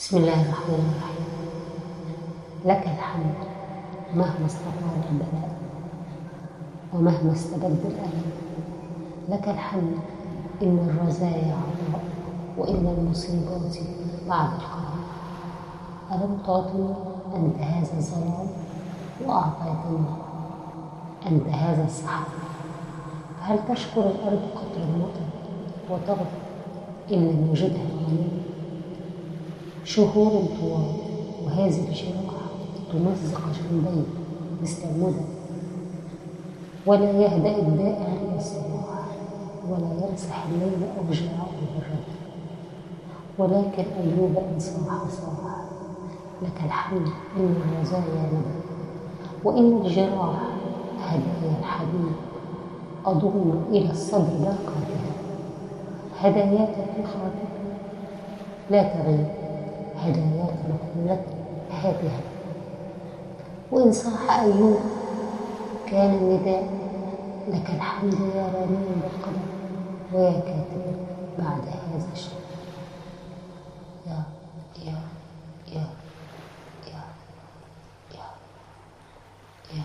بسم الله الرحمن الرحيم. لك الحمد مهما استطال البلاء ومهما استبد الألم لك الحمد إن الرزايا عطاء وإن المصيبات بعد القضاء ألم تعطني أنت هذا الظلام وأعطيتني أنت هذا السحاب؟ فهل تشكر الأرض قطر المطر وتغضب إن لم يجدها الغني شهور طوال. وهذه الجراح تمزق جنبي المدى ولا يهدأ الداء عند الصباح ولا يمسح الليل أوجاعه بالرد ولكن أيوب إن صاح صاح لك الحمد إن الرزايا ندى وإن الجراح هدايا الحبيب أضم إلى الصدر باقاتها هداياك في خاطرك لا تغيب. هدايات مقبولة هادئة. وإن صاح أيوب كان النداء لك الحمد يا رامي بالقدر ويا كاتب بعد هذا الشهر يا يا يا يا يا يا